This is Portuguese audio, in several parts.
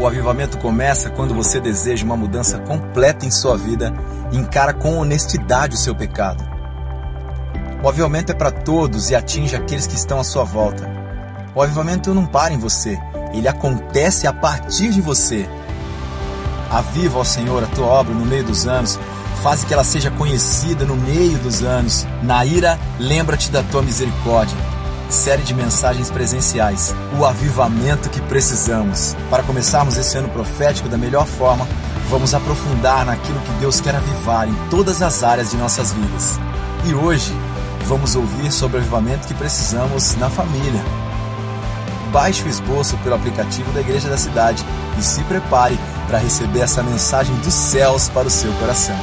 O avivamento começa quando você deseja uma mudança completa em sua vida e encara com honestidade o seu pecado. O avivamento é para todos e atinge aqueles que estão à sua volta. O avivamento não para em você, ele acontece a partir de você. Aviva, ó Senhor, a tua obra no meio dos anos, faz que ela seja conhecida no meio dos anos. Na ira, lembra-te da tua misericórdia série de mensagens presenciais, o avivamento que precisamos. Para começarmos esse ano profético da melhor forma, vamos aprofundar naquilo que Deus quer avivar em todas as áreas de nossas vidas. E hoje, vamos ouvir sobre o avivamento que precisamos na família. Baixe o esboço pelo aplicativo da Igreja da Cidade e se prepare para receber essa mensagem dos céus para o seu coração.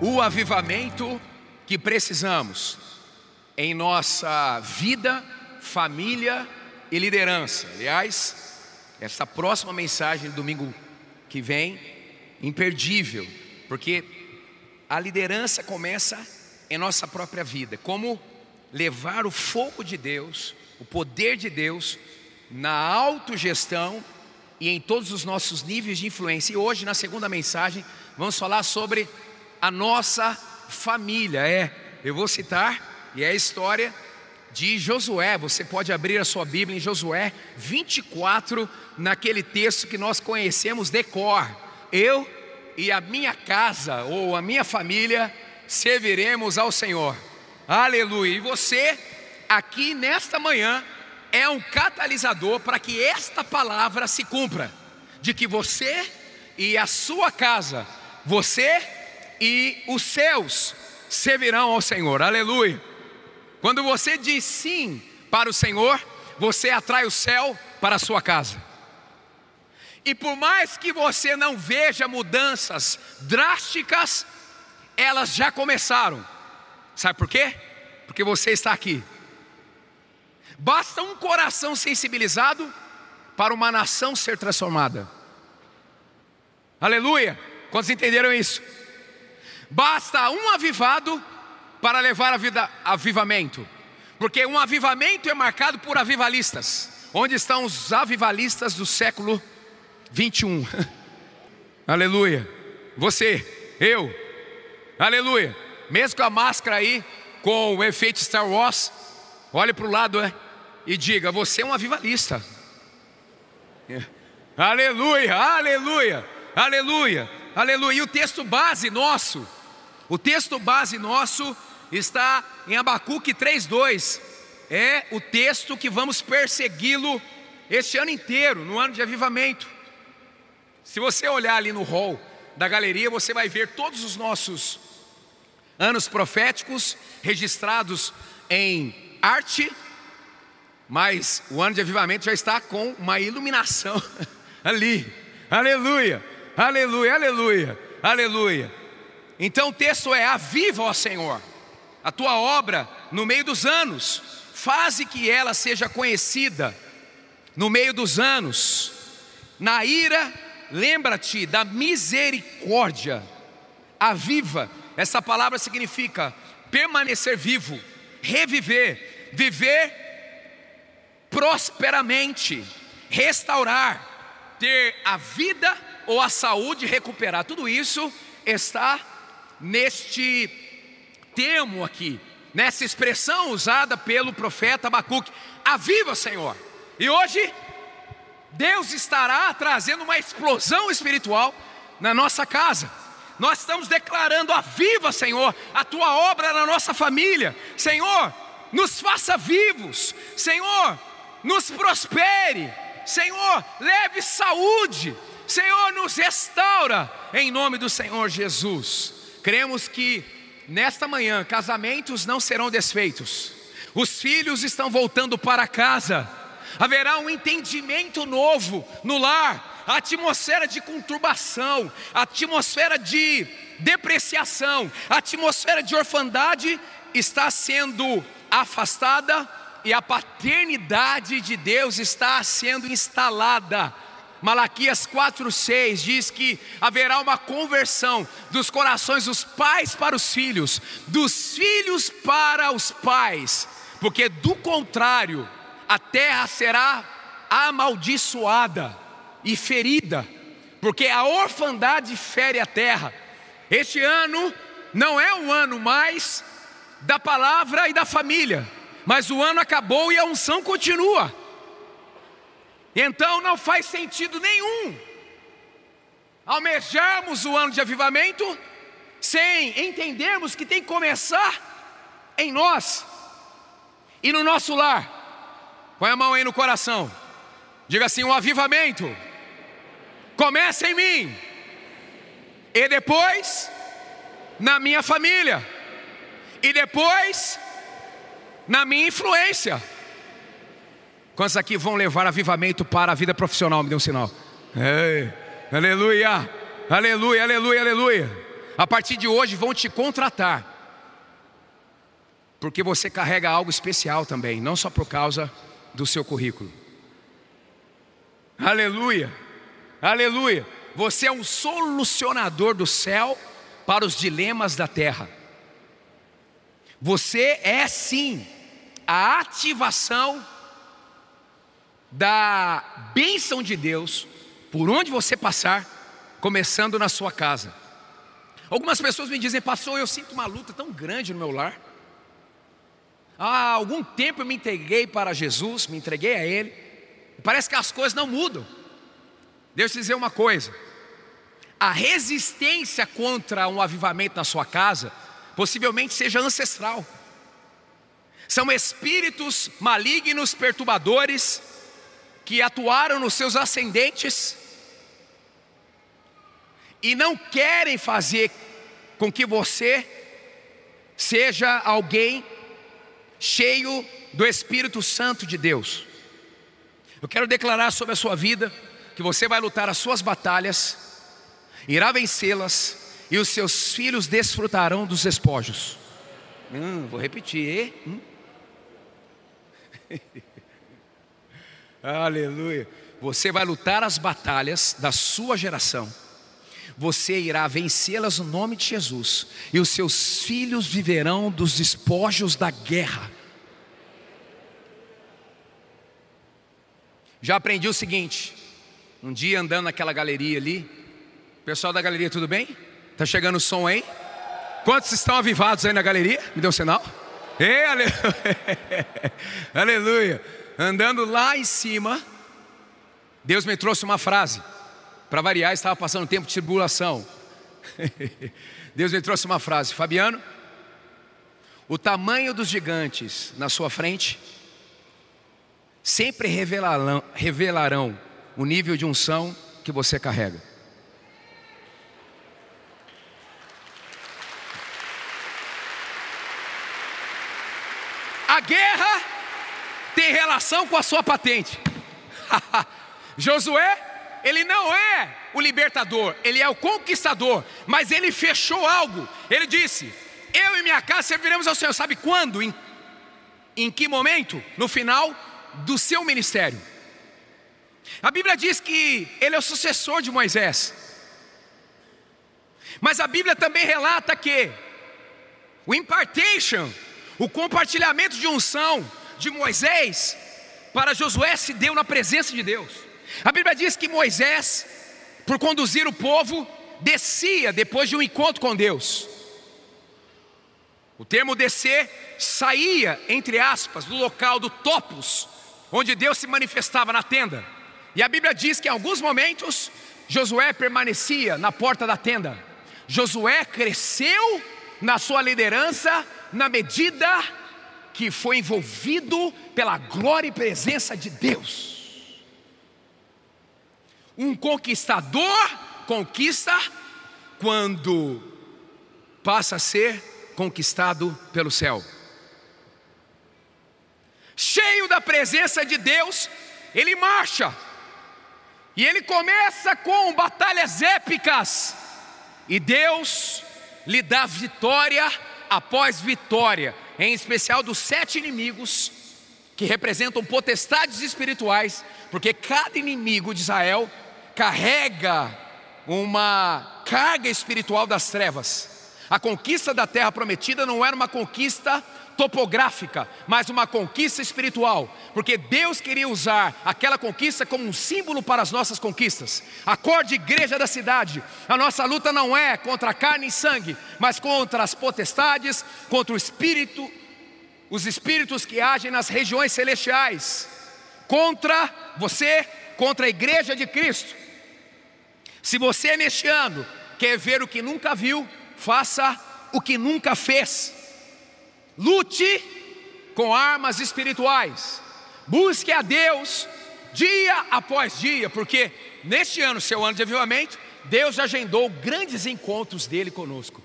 O avivamento que precisamos em nossa vida, família e liderança. Aliás, essa próxima mensagem, domingo que vem, imperdível, porque a liderança começa em nossa própria vida. Como levar o fogo de Deus, o poder de Deus, na autogestão e em todos os nossos níveis de influência. E hoje, na segunda mensagem, vamos falar sobre a nossa família. É, eu vou citar, e é a história de Josué. Você pode abrir a sua Bíblia em Josué 24, naquele texto que nós conhecemos de cor. Eu e a minha casa, ou a minha família, serviremos ao Senhor. Aleluia. E você, aqui nesta manhã, é um catalisador para que esta palavra se cumpra, de que você e a sua casa, você e os seus servirão ao Senhor. Aleluia. Quando você diz sim para o Senhor, você atrai o céu para a sua casa. E por mais que você não veja mudanças drásticas, elas já começaram. Sabe por quê? Porque você está aqui. Basta um coração sensibilizado para uma nação ser transformada. Aleluia! Quantos entenderam isso? Basta um avivado para levar a vida avivamento. Porque um avivamento é marcado por avivalistas. Onde estão os avivalistas do século 21? Aleluia. Você, eu. Aleluia. Mesmo com a máscara aí, com o efeito Star Wars, olhe para o lado é, e diga: Você é um avivalista. Aleluia, aleluia, aleluia, aleluia. E o texto base nosso o texto base nosso está em Abacuque 3:2. É o texto que vamos persegui-lo este ano inteiro, no ano de avivamento. Se você olhar ali no hall da galeria, você vai ver todos os nossos anos proféticos registrados em arte, mas o ano de avivamento já está com uma iluminação ali. Aleluia, aleluia, aleluia, aleluia. Então o texto é: Aviva, ó Senhor, a tua obra no meio dos anos, faze que ela seja conhecida no meio dos anos. Na ira, lembra-te da misericórdia. Aviva, essa palavra significa permanecer vivo, reviver, viver prosperamente, restaurar, ter a vida ou a saúde recuperar. Tudo isso está neste termo aqui, nessa expressão usada pelo profeta Abacuque: Aviva, Senhor. E hoje, Deus estará trazendo uma explosão espiritual na nossa casa. Nós estamos declarando: Aviva, Senhor, a tua obra na nossa família. Senhor, nos faça vivos. Senhor, nos prospere. Senhor, leve saúde. Senhor, nos restaura, em nome do Senhor Jesus. Cremos que nesta manhã casamentos não serão desfeitos, os filhos estão voltando para casa, haverá um entendimento novo no lar, a atmosfera de conturbação, a atmosfera de depreciação, a atmosfera de orfandade está sendo afastada e a paternidade de Deus está sendo instalada Malaquias 4,6 diz que haverá uma conversão dos corações dos pais para os filhos, dos filhos para os pais, porque do contrário, a terra será amaldiçoada e ferida, porque a orfandade fere a terra. Este ano não é um ano mais da palavra e da família, mas o ano acabou e a unção continua. Então não faz sentido nenhum almejarmos o ano de avivamento sem entendermos que tem que começar em nós e no nosso lar. Põe a mão aí no coração. Diga assim: o avivamento começa em mim e depois na minha família e depois na minha influência. Quantos aqui vão levar avivamento para a vida profissional? Me dê um sinal. Ei, aleluia, aleluia, aleluia, aleluia. A partir de hoje vão te contratar, porque você carrega algo especial também, não só por causa do seu currículo. Aleluia, aleluia. Você é um solucionador do céu para os dilemas da terra. Você é sim a ativação da bênção de Deus por onde você passar, começando na sua casa. Algumas pessoas me dizem, pastor, eu sinto uma luta tão grande no meu lar. Há algum tempo eu me entreguei para Jesus, me entreguei a Ele. Parece que as coisas não mudam. Deixa eu dizer uma coisa: a resistência contra um avivamento na sua casa possivelmente seja ancestral. São espíritos malignos, perturbadores, que atuaram nos seus ascendentes e não querem fazer com que você seja alguém cheio do Espírito Santo de Deus. Eu quero declarar sobre a sua vida que você vai lutar as suas batalhas, irá vencê-las e os seus filhos desfrutarão dos despojos. Hum, vou repetir. Hum? Aleluia. Você vai lutar as batalhas da sua geração. Você irá vencê-las no nome de Jesus. E os seus filhos viverão dos despojos da guerra. Já aprendi o seguinte: um dia andando naquela galeria ali, pessoal da galeria, tudo bem? Tá chegando o som aí? Quantos estão avivados aí na galeria? Me deu um sinal? Ei, aleluia. aleluia andando lá em cima, Deus me trouxe uma frase. Para variar, estava passando tempo de tribulação. Deus me trouxe uma frase, Fabiano. O tamanho dos gigantes na sua frente sempre revelarão, revelarão o nível de unção que você carrega. A guerra tem relação com a sua patente. Josué, ele não é o libertador, ele é o conquistador, mas ele fechou algo. Ele disse: Eu e minha casa serviremos ao Senhor. Sabe quando? Em, em que momento? No final do seu ministério. A Bíblia diz que ele é o sucessor de Moisés. Mas a Bíblia também relata que o impartation, o compartilhamento de unção, de Moisés para Josué se deu na presença de Deus. A Bíblia diz que Moisés, por conduzir o povo, descia depois de um encontro com Deus. O termo descer saía, entre aspas, do local do topos, onde Deus se manifestava na tenda. E a Bíblia diz que em alguns momentos Josué permanecia na porta da tenda. Josué cresceu na sua liderança na medida que foi envolvido pela glória e presença de Deus. Um conquistador conquista quando passa a ser conquistado pelo céu. Cheio da presença de Deus, ele marcha. E ele começa com batalhas épicas. E Deus lhe dá vitória após vitória em especial dos sete inimigos, que representam potestades espirituais, porque cada inimigo de Israel carrega uma carga espiritual das trevas. A conquista da terra prometida não era uma conquista topográfica, mas uma conquista espiritual, porque Deus queria usar aquela conquista como um símbolo para as nossas conquistas. Acorde igreja da cidade. A nossa luta não é contra carne e sangue, mas contra as potestades, contra o espírito, os espíritos que agem nas regiões celestiais, contra você, contra a igreja de Cristo. Se você neste ano quer ver o que nunca viu, faça o que nunca fez. Lute com armas espirituais. Busque a Deus dia após dia, porque neste ano, seu ano de avivamento, Deus agendou grandes encontros dele conosco.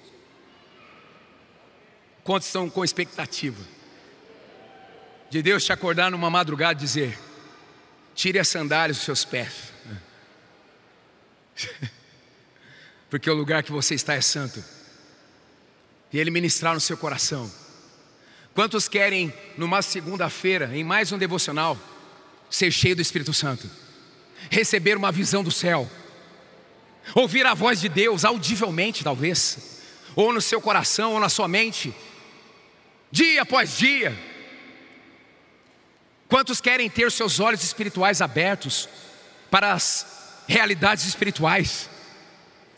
Quantos estão com expectativa? De Deus te acordar numa madrugada e dizer: tire as sandálias dos seus pés, porque o lugar que você está é santo, e Ele ministrar no seu coração. Quantos querem, numa segunda-feira, em mais um devocional, ser cheio do Espírito Santo, receber uma visão do céu, ouvir a voz de Deus audivelmente, talvez, ou no seu coração, ou na sua mente, dia após dia. Quantos querem ter seus olhos espirituais abertos para as realidades espirituais?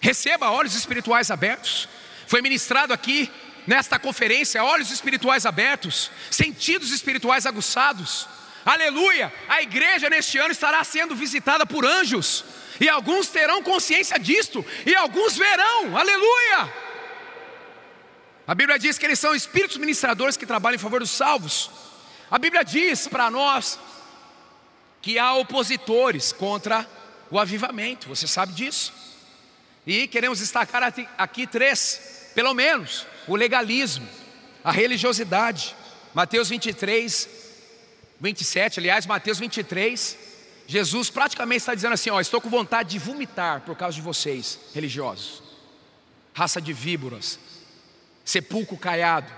Receba olhos espirituais abertos. Foi ministrado aqui nesta conferência, olhos espirituais abertos, sentidos espirituais aguçados. Aleluia! A igreja neste ano estará sendo visitada por anjos, e alguns terão consciência disto, e alguns verão. Aleluia! A Bíblia diz que eles são espíritos ministradores que trabalham em favor dos salvos. A Bíblia diz para nós que há opositores contra o avivamento, você sabe disso. E queremos destacar aqui três, pelo menos o legalismo, a religiosidade. Mateus 23, 27, aliás, Mateus 23, Jesus praticamente está dizendo assim: Ó, estou com vontade de vomitar por causa de vocês, religiosos, raça de víboras, sepulcro caiado.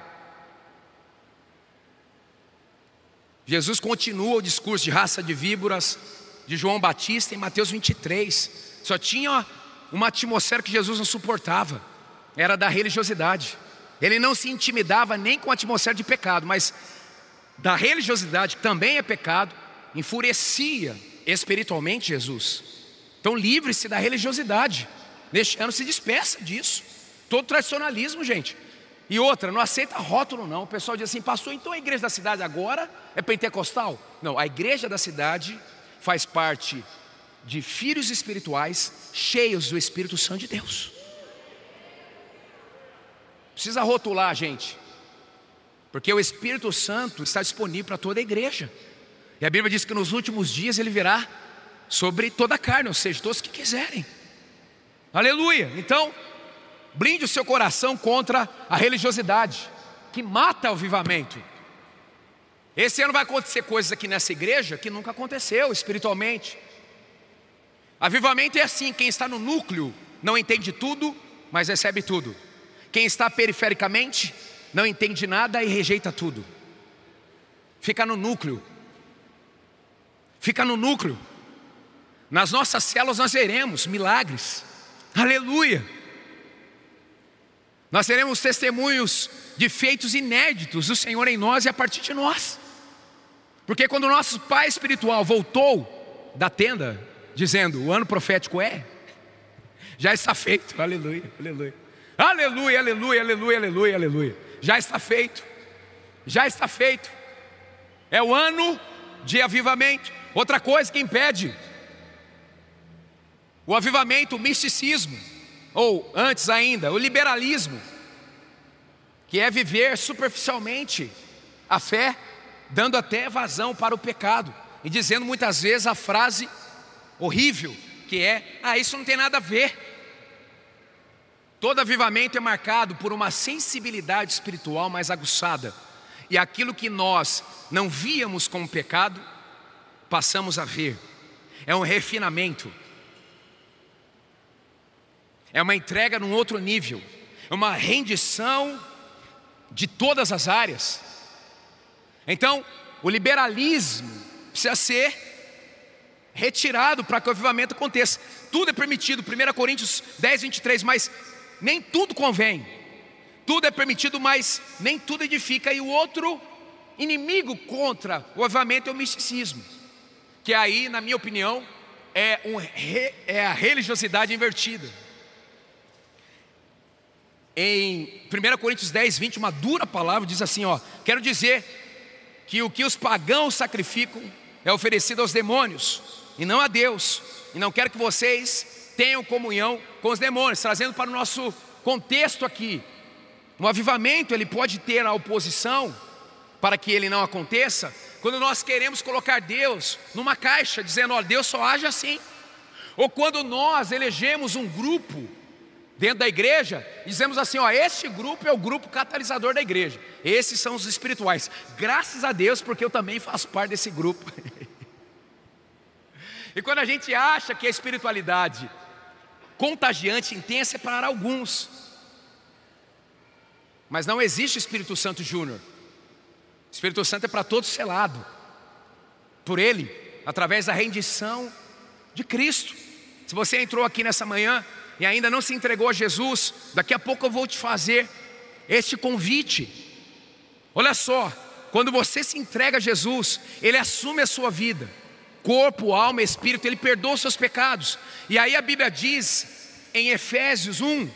Jesus continua o discurso de raça de víboras de João Batista em Mateus 23. Só tinha uma atmosfera que Jesus não suportava, era da religiosidade. Ele não se intimidava nem com a atmosfera de pecado, mas da religiosidade, que também é pecado, enfurecia espiritualmente Jesus. Então livre-se da religiosidade. Neste ano se despeça disso. Todo tradicionalismo, gente. E outra, não aceita rótulo não. O pessoal diz assim, pastor, então a igreja da cidade agora é pentecostal? Não, a igreja da cidade faz parte de filhos espirituais cheios do Espírito Santo de Deus. Precisa rotular, gente. Porque o Espírito Santo está disponível para toda a igreja. E a Bíblia diz que nos últimos dias ele virá sobre toda a carne, ou seja, todos que quiserem. Aleluia. Então, blinde o seu coração contra a religiosidade, que mata o avivamento. Esse ano vai acontecer coisas aqui nessa igreja que nunca aconteceu espiritualmente. Avivamento é assim: quem está no núcleo não entende tudo, mas recebe tudo. Quem está perifericamente não entende nada e rejeita tudo. Fica no núcleo. Fica no núcleo. Nas nossas células nós veremos milagres. Aleluia. Nós teremos testemunhos de feitos inéditos do Senhor em nós e a partir de nós. Porque quando o nosso pai espiritual voltou da tenda, dizendo: o ano profético é, já está feito, aleluia, aleluia. Aleluia, aleluia, aleluia, aleluia, aleluia. Já está feito. Já está feito. É o ano de avivamento. Outra coisa que impede o avivamento, o misticismo, ou antes ainda, o liberalismo, que é viver superficialmente a fé, dando até vazão para o pecado e dizendo muitas vezes a frase horrível que é: "Ah, isso não tem nada a ver". Todo avivamento é marcado por uma sensibilidade espiritual mais aguçada. E aquilo que nós não víamos como pecado, passamos a ver. É um refinamento. É uma entrega num outro nível. É uma rendição de todas as áreas. Então, o liberalismo precisa ser retirado para que o avivamento aconteça. Tudo é permitido. 1 Coríntios 10, 23, mas nem tudo convém. tudo é permitido, mas nem tudo edifica. E o outro inimigo contra o avivamento é o misticismo, que aí, na minha opinião, é, um, é a religiosidade invertida. Em 1 Coríntios 10, 20, uma dura palavra diz assim: ó, quero dizer que o que os pagãos sacrificam é oferecido aos demônios e não a Deus. E não quero que vocês tenham comunhão com os demônios, trazendo para o nosso contexto aqui. Um avivamento ele pode ter a oposição para que ele não aconteça, quando nós queremos colocar Deus numa caixa, dizendo, olha, Deus só age assim. Ou quando nós elegemos um grupo dentro da igreja, dizemos assim, ó, este grupo é o grupo catalisador da igreja. Esses são os espirituais. Graças a Deus, porque eu também faço parte desse grupo. e quando a gente acha que a espiritualidade contagiante, intensa é para alguns, mas não existe Espírito Santo Júnior. Espírito Santo é para todos selado por Ele, através da rendição de Cristo. Se você entrou aqui nessa manhã e ainda não se entregou a Jesus, daqui a pouco eu vou te fazer este convite. Olha só, quando você se entrega a Jesus, Ele assume a sua vida, corpo, alma, espírito, Ele perdoa os seus pecados. E aí a Bíblia diz em Efésios 1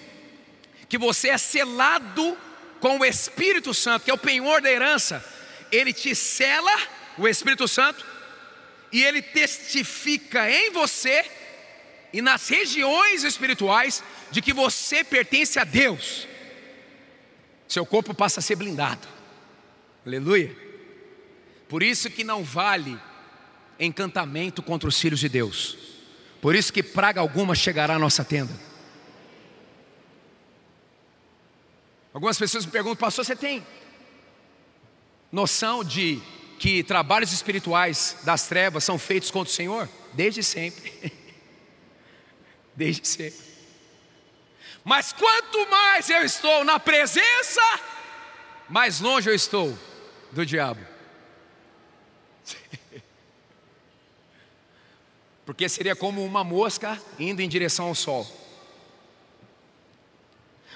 que você é selado com o Espírito Santo, que é o penhor da herança, ele te cela, o Espírito Santo, e ele testifica em você e nas regiões espirituais de que você pertence a Deus. Seu corpo passa a ser blindado. Aleluia. Por isso que não vale encantamento contra os filhos de Deus. Por isso que praga alguma chegará à nossa tenda. Algumas pessoas me perguntam, pastor, você tem noção de que trabalhos espirituais das trevas são feitos contra o Senhor? Desde sempre. Desde sempre. Mas quanto mais eu estou na presença, mais longe eu estou do diabo. Porque seria como uma mosca indo em direção ao sol.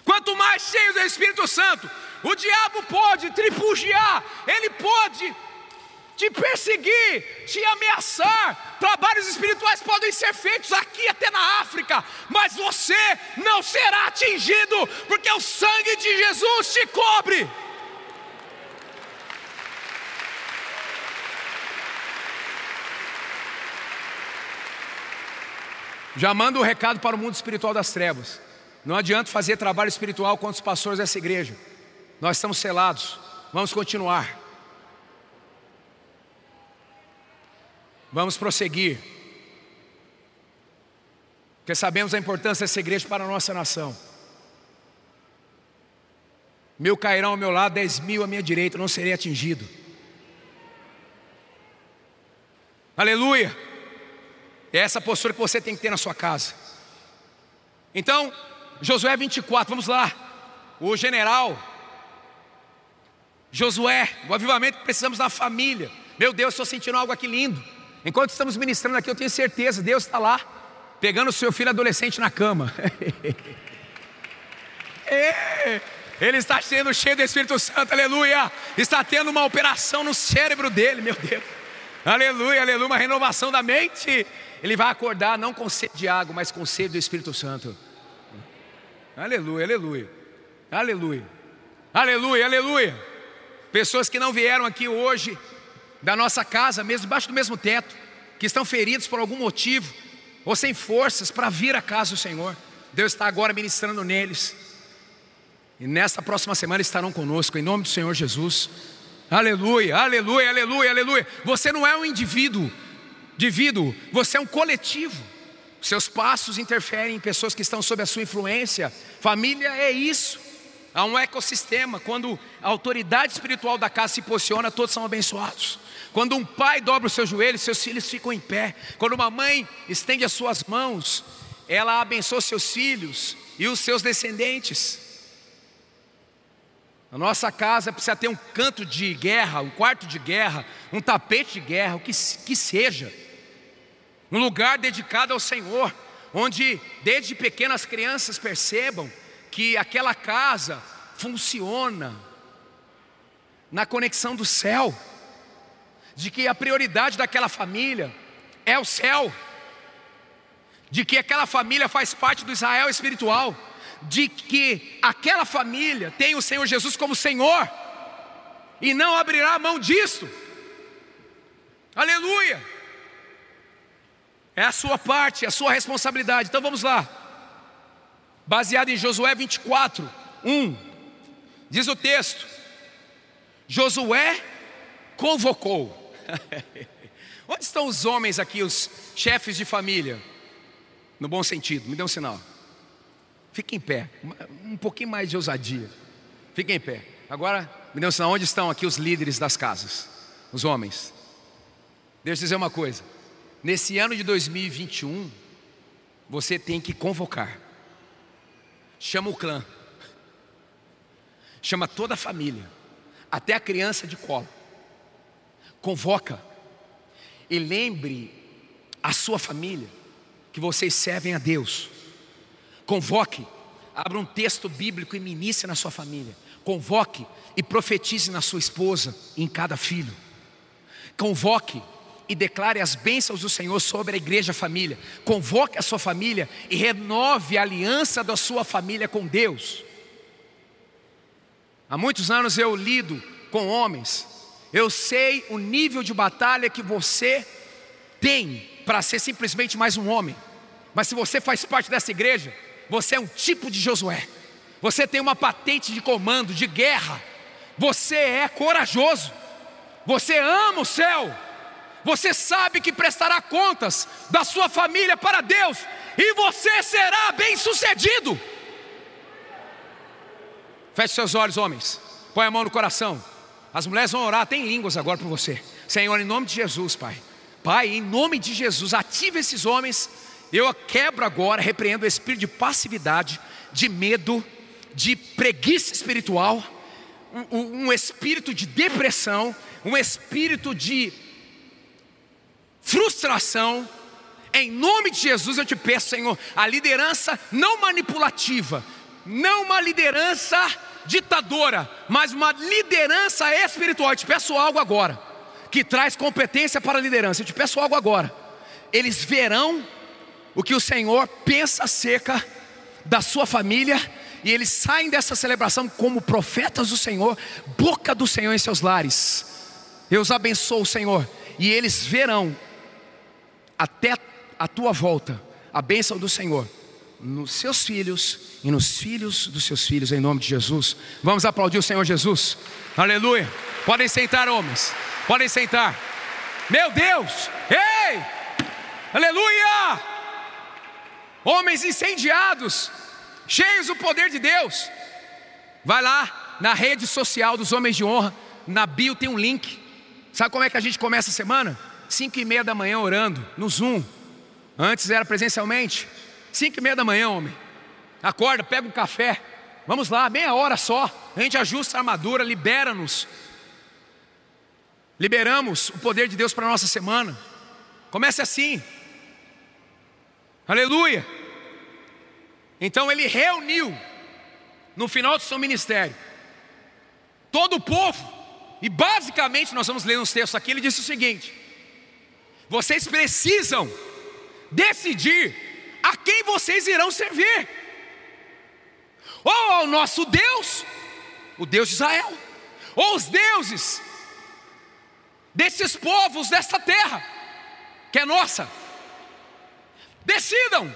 Quanto mais cheio do Espírito Santo, o diabo pode tripugiar, ele pode te perseguir, te ameaçar. Trabalhos espirituais podem ser feitos aqui até na África, mas você não será atingido, porque o sangue de Jesus te cobre. Já manda um recado para o mundo espiritual das trevas. Não adianta fazer trabalho espiritual contra os pastores dessa igreja. Nós estamos selados. Vamos continuar. Vamos prosseguir. Porque sabemos a importância dessa igreja para a nossa nação. Mil cairão ao meu lado, dez mil à minha direita, não serei atingido. Aleluia! É essa postura que você tem que ter na sua casa. Então, Josué 24, vamos lá. O general Josué, o avivamento que precisamos da família. Meu Deus, estou sentindo algo aqui lindo. Enquanto estamos ministrando aqui, eu tenho certeza, Deus está lá, pegando o seu filho adolescente na cama. é, ele está sendo cheio do Espírito Santo, aleluia. Está tendo uma operação no cérebro dele, meu Deus. Aleluia, aleluia, uma renovação da mente. Ele vai acordar não com sede de água, mas com sede do Espírito Santo. Aleluia, aleluia. Aleluia. Aleluia, aleluia. Pessoas que não vieram aqui hoje da nossa casa, mesmo debaixo do mesmo teto, que estão feridos por algum motivo ou sem forças para vir à casa do Senhor. Deus está agora ministrando neles. E nesta próxima semana estarão conosco, em nome do Senhor Jesus. Aleluia, aleluia, aleluia, aleluia. Você não é um indivíduo, indivíduo, você é um coletivo. Seus passos interferem em pessoas que estão sob a sua influência. Família é isso. Há um ecossistema. Quando a autoridade espiritual da casa se posiciona, todos são abençoados. Quando um pai dobra os seus joelhos, seus filhos ficam em pé. Quando uma mãe estende as suas mãos, ela abençoa seus filhos e os seus descendentes. A nossa casa precisa ter um canto de guerra, um quarto de guerra, um tapete de guerra, o que, que seja um lugar dedicado ao Senhor, onde desde pequenas crianças percebam que aquela casa funciona na conexão do céu, de que a prioridade daquela família é o céu, de que aquela família faz parte do Israel espiritual, de que aquela família tem o Senhor Jesus como Senhor e não abrirá mão disso. Aleluia! É a sua parte, é a sua responsabilidade. Então vamos lá. Baseado em Josué 24, 1. Diz o texto: Josué convocou. Onde estão os homens aqui, os chefes de família? No bom sentido, me dê um sinal. Fique em pé, um pouquinho mais de ousadia. Fique em pé. Agora, me dê um sinal, onde estão aqui os líderes das casas? Os homens. Deixa eu dizer uma coisa. Nesse ano de 2021, você tem que convocar. Chama o clã. Chama toda a família, até a criança de colo. Convoca e lembre a sua família que vocês servem a Deus. Convoque, abra um texto bíblico e ministre na sua família. Convoque e profetize na sua esposa e em cada filho. Convoque e declare as bênçãos do Senhor sobre a igreja família. Convoque a sua família e renove a aliança da sua família com Deus. Há muitos anos eu lido com homens. Eu sei o nível de batalha que você tem para ser simplesmente mais um homem. Mas se você faz parte dessa igreja, você é um tipo de Josué. Você tem uma patente de comando, de guerra. Você é corajoso. Você ama o céu. Você sabe que prestará contas da sua família para Deus. E você será bem sucedido. Feche seus olhos, homens. Põe a mão no coração. As mulheres vão orar, tem línguas agora para você. Senhor, em nome de Jesus, Pai. Pai, em nome de Jesus, ative esses homens. Eu quebro agora, repreendo o espírito de passividade, de medo, de preguiça espiritual, um, um espírito de depressão, um espírito de frustração. Em nome de Jesus eu te peço, Senhor, a liderança não manipulativa, não uma liderança ditadora, mas uma liderança espiritual. Eu te peço algo agora, que traz competência para a liderança. Eu te peço algo agora. Eles verão o que o Senhor pensa acerca da sua família e eles saem dessa celebração como profetas do Senhor, boca do Senhor em seus lares. Eu os abençoo, Senhor, e eles verão até a tua volta a bênção do Senhor nos seus filhos e nos filhos dos seus filhos, em nome de Jesus. Vamos aplaudir o Senhor Jesus. Aleluia. Podem sentar, homens. Podem sentar. Meu Deus! Ei! Aleluia! Homens incendiados, cheios do poder de Deus. Vai lá na rede social dos homens de honra, na bio tem um link. Sabe como é que a gente começa a semana? Cinco e meia da manhã orando no Zoom. Antes era presencialmente. Cinco e meia da manhã, homem. Acorda, pega um café. Vamos lá, meia hora só. A gente ajusta a armadura, libera-nos. Liberamos o poder de Deus para a nossa semana. Comece assim. Aleluia. Então ele reuniu no final do seu ministério todo o povo. E basicamente nós vamos ler nos textos aqui, ele disse o seguinte: Vocês precisam decidir a quem vocês irão servir? Ou ao nosso Deus, o Deus de Israel, ou os deuses desses povos desta terra, que é nossa. Decidam.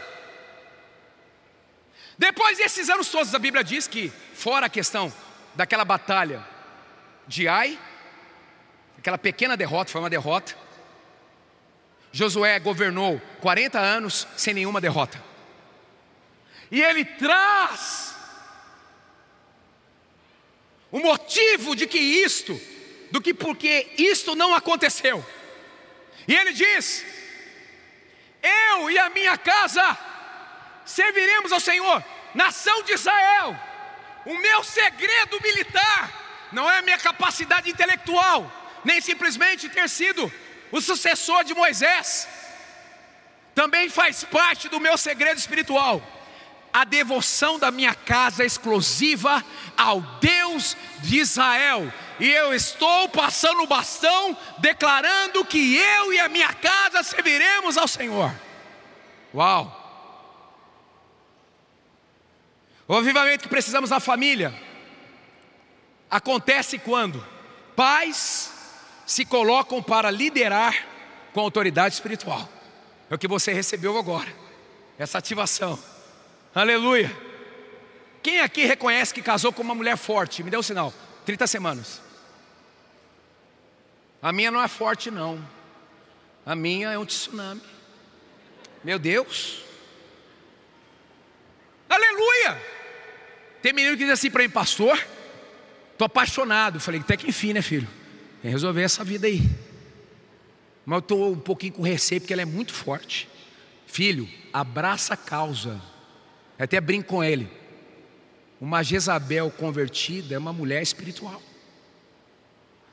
Depois desses anos todos, a Bíblia diz que, fora a questão daquela batalha de Ai, aquela pequena derrota, foi uma derrota, Josué governou 40 anos sem nenhuma derrota. E ele traz o motivo de que isto, do que porque isto não aconteceu. E ele diz: Eu e a minha casa serviremos ao Senhor, nação de Israel. O meu segredo militar não é a minha capacidade intelectual, nem simplesmente ter sido o sucessor de Moisés, também faz parte do meu segredo espiritual. a devoção da minha casa exclusiva ao Deus de Israel. E eu estou passando o bastão, declarando que eu e a minha casa serviremos ao Senhor. Uau! O avivamento que precisamos na família acontece quando pais se colocam para liderar com autoridade espiritual. É o que você recebeu agora, essa ativação. Aleluia. Quem aqui reconhece que casou com uma mulher forte? Me dê um sinal. 30 semanas. A minha não é forte, não. A minha é um tsunami. Meu Deus. Aleluia. Tem menino que diz assim para mim, pastor, estou apaixonado. Falei, até que enfim, né, filho? Tem que resolver essa vida aí. Mas eu estou um pouquinho com receio, porque ela é muito forte. Filho, abraça a causa. Eu até brinco com ele. Uma Jezabel convertida é uma mulher espiritual.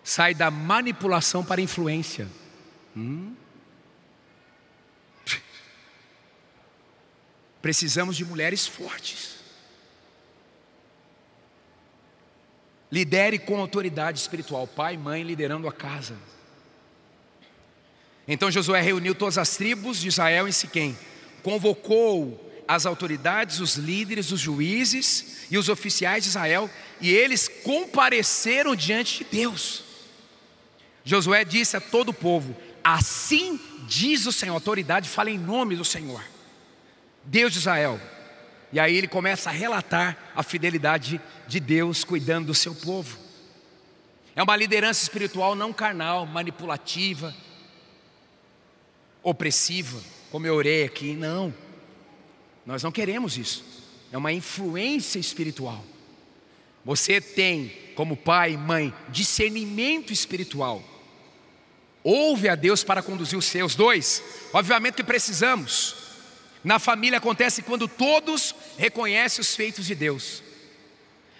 Sai da manipulação para influência. Hum? Precisamos de mulheres fortes. Lidere com autoridade espiritual, pai, mãe liderando a casa. Então Josué reuniu todas as tribos de Israel em Siquém, convocou as autoridades, os líderes, os juízes e os oficiais de Israel, e eles compareceram diante de Deus. Josué disse a todo o povo: Assim diz o Senhor, autoridade fala em nome do Senhor, Deus de Israel. E aí ele começa a relatar a fidelidade de Deus cuidando do seu povo. É uma liderança espiritual não carnal, manipulativa, opressiva, como eu orei aqui, não. Nós não queremos isso. É uma influência espiritual. Você tem, como pai e mãe, discernimento espiritual. Ouve a Deus para conduzir os seus. Dois, obviamente que precisamos. Na família acontece quando todos reconhecem os feitos de Deus.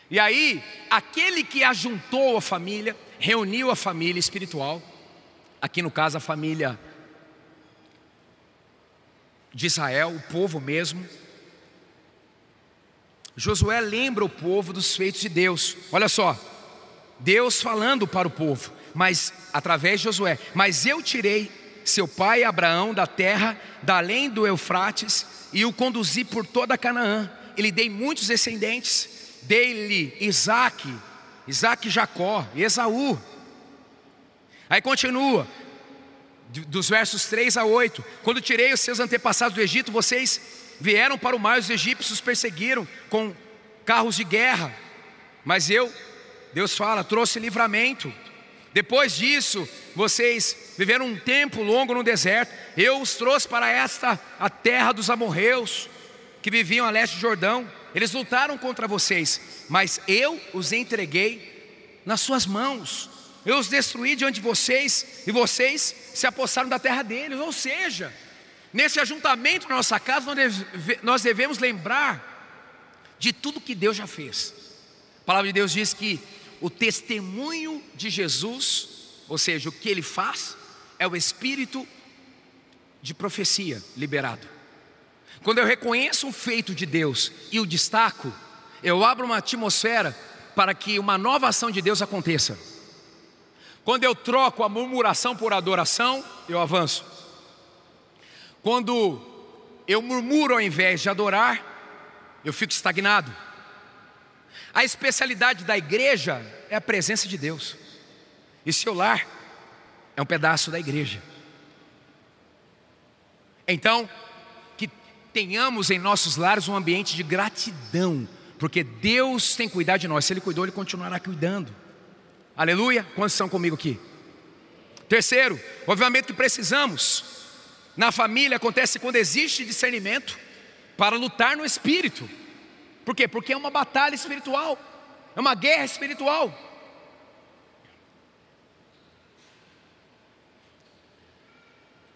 E aí, aquele que ajuntou a família, reuniu a família espiritual, aqui no caso a família de Israel, o povo mesmo. Josué lembra o povo dos feitos de Deus. Olha só, Deus falando para o povo, mas através de Josué, mas eu tirei seu pai Abraão da terra, da além do Eufrates, e o conduzi por toda Canaã. E lhe dei muitos descendentes, dei-lhe Isaac, Isaac Jacó, Esaú. Aí continua, dos versos 3 a 8: Quando tirei os seus antepassados do Egito, vocês vieram para o mar, os egípcios perseguiram com carros de guerra, mas eu, Deus fala, trouxe livramento. Depois disso, vocês viveram um tempo longo no deserto, eu os trouxe para esta, a terra dos amorreus, que viviam a leste do Jordão. Eles lutaram contra vocês, mas eu os entreguei nas suas mãos eu os destruí diante de vocês, e vocês se apossaram da terra deles. Ou seja, nesse ajuntamento na nossa casa, nós devemos lembrar de tudo que Deus já fez. A palavra de Deus diz que o testemunho de Jesus, ou seja, o que ele faz, é o espírito de profecia liberado. Quando eu reconheço o feito de Deus e o destaco, eu abro uma atmosfera para que uma nova ação de Deus aconteça. Quando eu troco a murmuração por adoração, eu avanço. Quando eu murmuro ao invés de adorar, eu fico estagnado. A especialidade da igreja é a presença de Deus. E seu lar é um pedaço da igreja. Então, que tenhamos em nossos lares um ambiente de gratidão, porque Deus tem cuidado de nós. Se Ele cuidou, Ele continuará cuidando. Aleluia? Quantos estão comigo aqui? Terceiro, obviamente que precisamos. Na família acontece quando existe discernimento para lutar no espírito. Por quê? Porque é uma batalha espiritual, é uma guerra espiritual.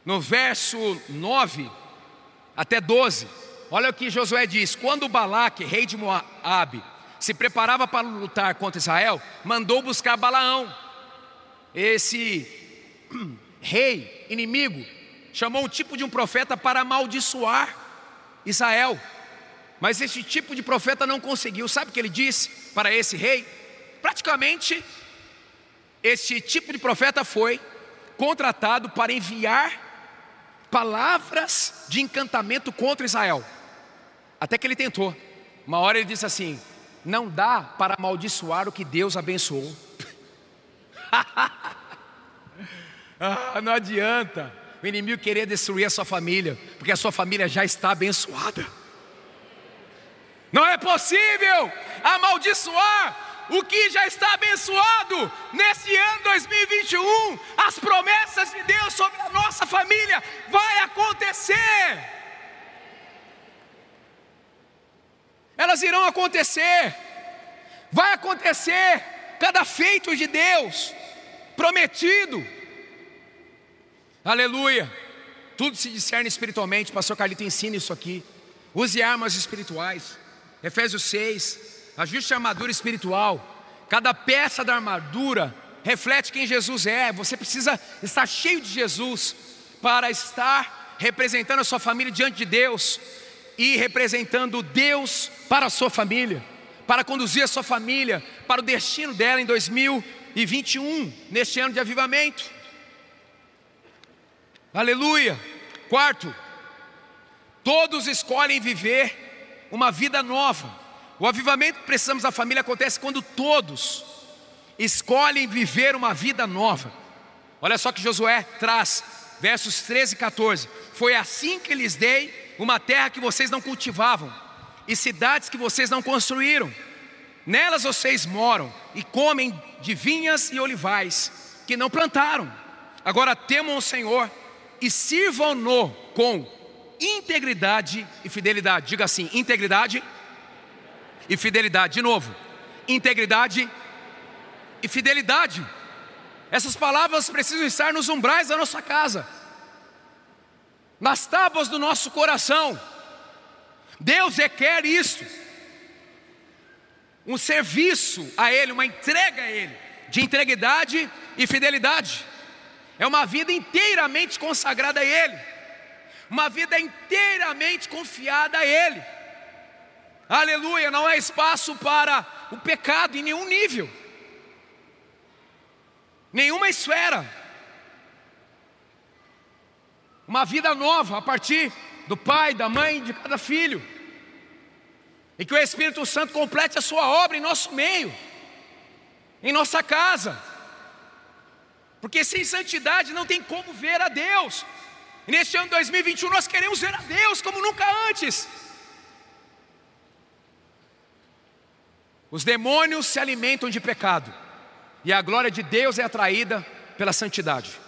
No verso 9 até 12, olha o que Josué diz: quando Balaque, rei de Moabe, se preparava para lutar contra Israel, mandou buscar Balaão, esse rei inimigo, chamou um tipo de um profeta para amaldiçoar Israel. Mas esse tipo de profeta não conseguiu. Sabe o que ele disse para esse rei? Praticamente, esse tipo de profeta foi contratado para enviar palavras de encantamento contra Israel. Até que ele tentou. Uma hora ele disse assim: Não dá para amaldiçoar o que Deus abençoou. ah, não adianta o inimigo querer destruir a sua família, porque a sua família já está abençoada. Não é possível amaldiçoar o que já está abençoado nesse ano 2021. As promessas de Deus sobre a nossa família vai acontecer. Elas irão acontecer. Vai acontecer cada feito de Deus prometido. Aleluia. Tudo se discerne espiritualmente. Pastor Carlito ensina isso aqui. Use armas espirituais. Efésios 6. Ajuste a armadura espiritual. Cada peça da armadura reflete quem Jesus é. Você precisa estar cheio de Jesus para estar representando a sua família diante de Deus e representando Deus para a sua família, para conduzir a sua família para o destino dela em 2021, neste ano de avivamento. Aleluia. Quarto, todos escolhem viver uma vida nova. O avivamento que precisamos da família acontece quando todos escolhem viver uma vida nova. Olha só que Josué traz, versos 13 e 14: Foi assim que lhes dei uma terra que vocês não cultivavam, e cidades que vocês não construíram. Nelas vocês moram e comem de vinhas e olivais que não plantaram. Agora temam o Senhor e sirvam-no com integridade e fidelidade. Diga assim: integridade e fidelidade. De novo, integridade e fidelidade. Essas palavras precisam estar nos umbrais da nossa casa, nas tábuas do nosso coração. Deus requer isso, um serviço a Ele, uma entrega a Ele, de integridade e fidelidade é uma vida inteiramente consagrada a Ele, uma vida inteiramente confiada a Ele. Aleluia, não há espaço para o pecado em nenhum nível, nenhuma esfera. Uma vida nova a partir do pai, da mãe, de cada filho. E que o Espírito Santo complete a sua obra em nosso meio, em nossa casa. Porque sem santidade não tem como ver a Deus. E neste ano 2021 nós queremos ver a Deus como nunca antes. Os demônios se alimentam de pecado, e a glória de Deus é atraída pela santidade.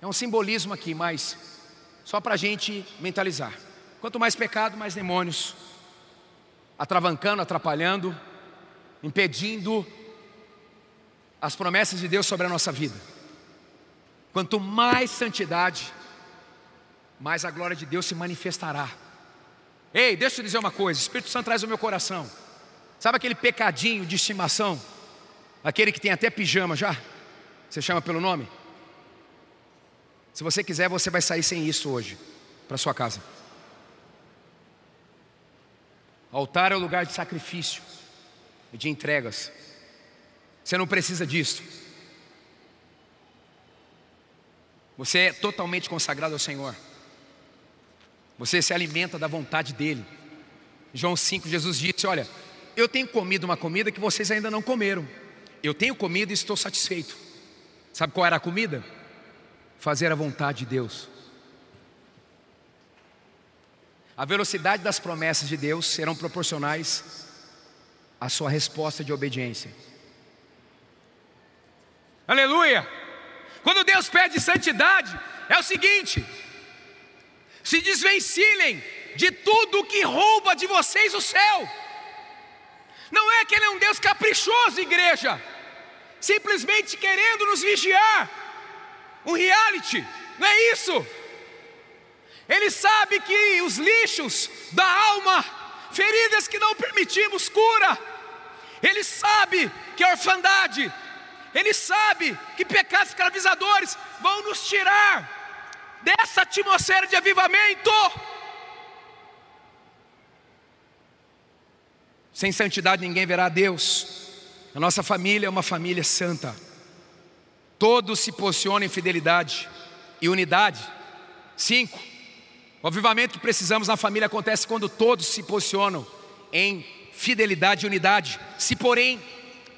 É um simbolismo aqui, mas só para a gente mentalizar. Quanto mais pecado, mais demônios, atravancando, atrapalhando, impedindo as promessas de Deus sobre a nossa vida. Quanto mais santidade, mais a glória de Deus se manifestará. Ei, deixa eu dizer uma coisa: o Espírito Santo traz o meu coração. Sabe aquele pecadinho de estimação? Aquele que tem até pijama já? Você chama pelo nome? Se você quiser, você vai sair sem isso hoje, para sua casa. altar é o lugar de sacrifício e de entregas. Você não precisa disso. Você é totalmente consagrado ao Senhor. Você se alimenta da vontade dEle. João 5, Jesus disse: Olha, eu tenho comido uma comida que vocês ainda não comeram. Eu tenho comido e estou satisfeito. Sabe qual era a comida? Fazer a vontade de Deus. A velocidade das promessas de Deus serão proporcionais à sua resposta de obediência. Aleluia! Quando Deus pede santidade, é o seguinte: se desvencilhem de tudo que rouba de vocês o céu. Não é que Ele é um Deus caprichoso, igreja, simplesmente querendo nos vigiar, um reality, não é isso. Ele sabe que os lixos da alma, feridas que não permitimos cura, Ele sabe que a orfandade, ele sabe que pecados escravizadores vão nos tirar dessa atmosfera de avivamento. Sem santidade ninguém verá a Deus. A nossa família é uma família santa. Todos se posicionam em fidelidade e unidade. Cinco, o avivamento que precisamos na família acontece quando todos se posicionam em fidelidade e unidade. Se, porém,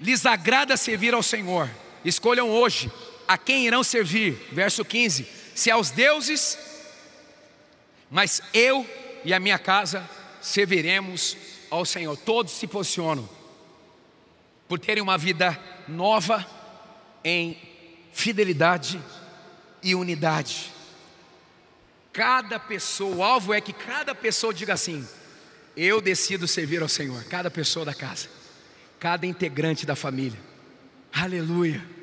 lhes agrada servir ao Senhor, escolham hoje a quem irão servir. Verso 15: se aos deuses, mas eu e a minha casa serviremos ao Senhor. Todos se posicionam por terem uma vida nova em fidelidade e unidade. Cada pessoa, o alvo é que cada pessoa diga assim: eu decido servir ao Senhor, cada pessoa da casa, cada integrante da família. Aleluia.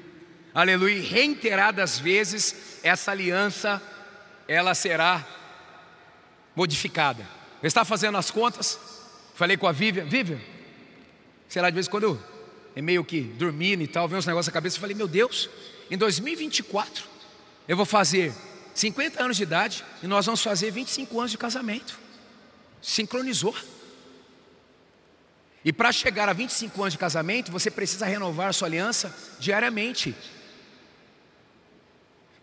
Aleluia. Reiteradas vezes essa aliança ela será modificada. Estava fazendo as contas, falei com a Vivian, Vivian, sei lá, de vez em quando eu é meio que dormindo e tal, vem uns negócios na cabeça, eu falei, meu Deus, em 2024 eu vou fazer 50 anos de idade e nós vamos fazer 25 anos de casamento. Sincronizou. E para chegar a 25 anos de casamento, você precisa renovar sua aliança diariamente.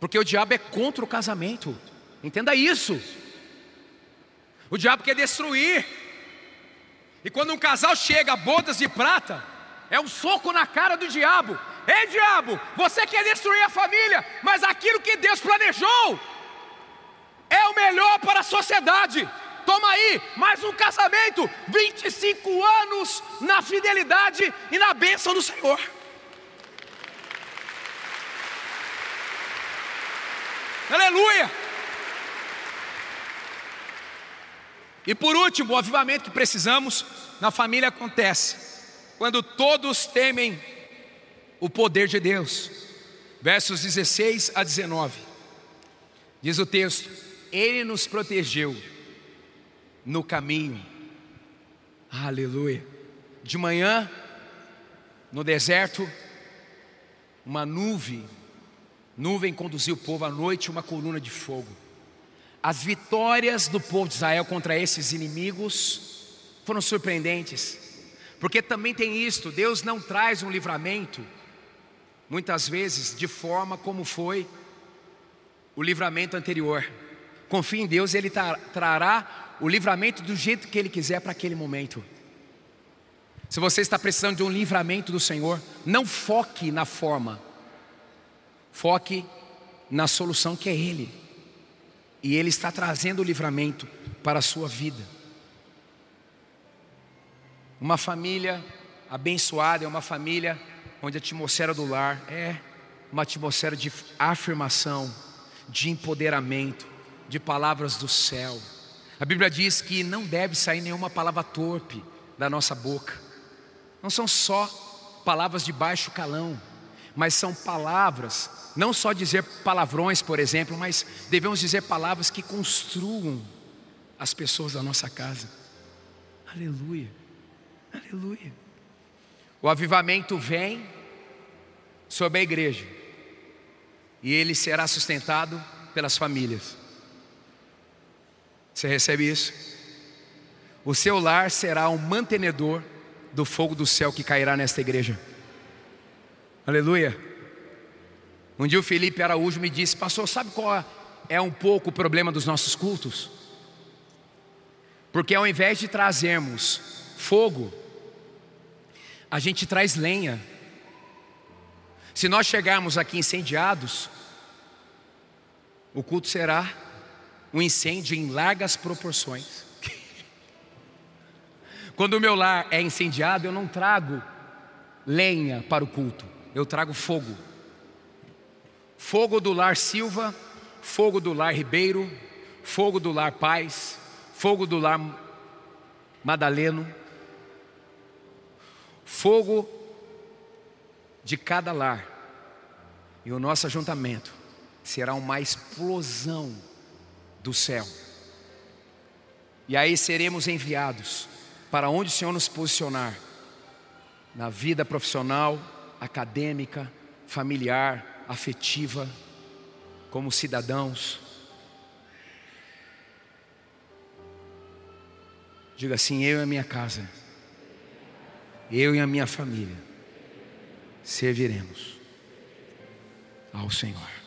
Porque o diabo é contra o casamento. Entenda isso. O diabo quer destruir. E quando um casal chega a bodas de prata, é um soco na cara do diabo. Ei, diabo, você quer destruir a família, mas aquilo que Deus planejou é o melhor para a sociedade. Toma aí, mais um casamento, 25 anos na fidelidade e na bênção do Senhor. Aleluia! E por último, o avivamento que precisamos na família acontece quando todos temem o poder de Deus. Versos 16 a 19. Diz o texto: Ele nos protegeu no caminho. Aleluia. De manhã, no deserto, uma nuvem, nuvem conduziu o povo à noite, uma coluna de fogo. As vitórias do povo de Israel contra esses inimigos foram surpreendentes, porque também tem isto: Deus não traz um livramento, muitas vezes, de forma como foi o livramento anterior. Confie em Deus, Ele trará o livramento do jeito que Ele quiser para aquele momento. Se você está precisando de um livramento do Senhor, não foque na forma, foque na solução que é Ele. E Ele está trazendo o livramento para a sua vida. Uma família abençoada é uma família onde a atmosfera do lar é uma atmosfera de afirmação, de empoderamento, de palavras do céu. A Bíblia diz que não deve sair nenhuma palavra torpe da nossa boca. Não são só palavras de baixo calão, mas são palavras, não só dizer palavrões, por exemplo, mas devemos dizer palavras que construam as pessoas da nossa casa. Aleluia, aleluia. O avivamento vem sobre a igreja e ele será sustentado pelas famílias. Você recebe isso? O seu lar será um mantenedor do fogo do céu que cairá nesta igreja. Aleluia. Um dia o Felipe Araújo me disse, pastor, sabe qual é um pouco o problema dos nossos cultos? Porque ao invés de trazermos fogo, a gente traz lenha. Se nós chegarmos aqui incendiados, o culto será um incêndio em largas proporções. Quando o meu lar é incendiado, eu não trago lenha para o culto, eu trago fogo. Fogo do lar Silva, fogo do lar Ribeiro, fogo do lar Paz, fogo do lar Madaleno, fogo de cada lar. E o nosso ajuntamento será uma explosão do céu. E aí seremos enviados para onde o Senhor nos posicionar na vida profissional, acadêmica, familiar, afetiva, como cidadãos. Diga assim: eu e a minha casa eu e a minha família serviremos ao Senhor.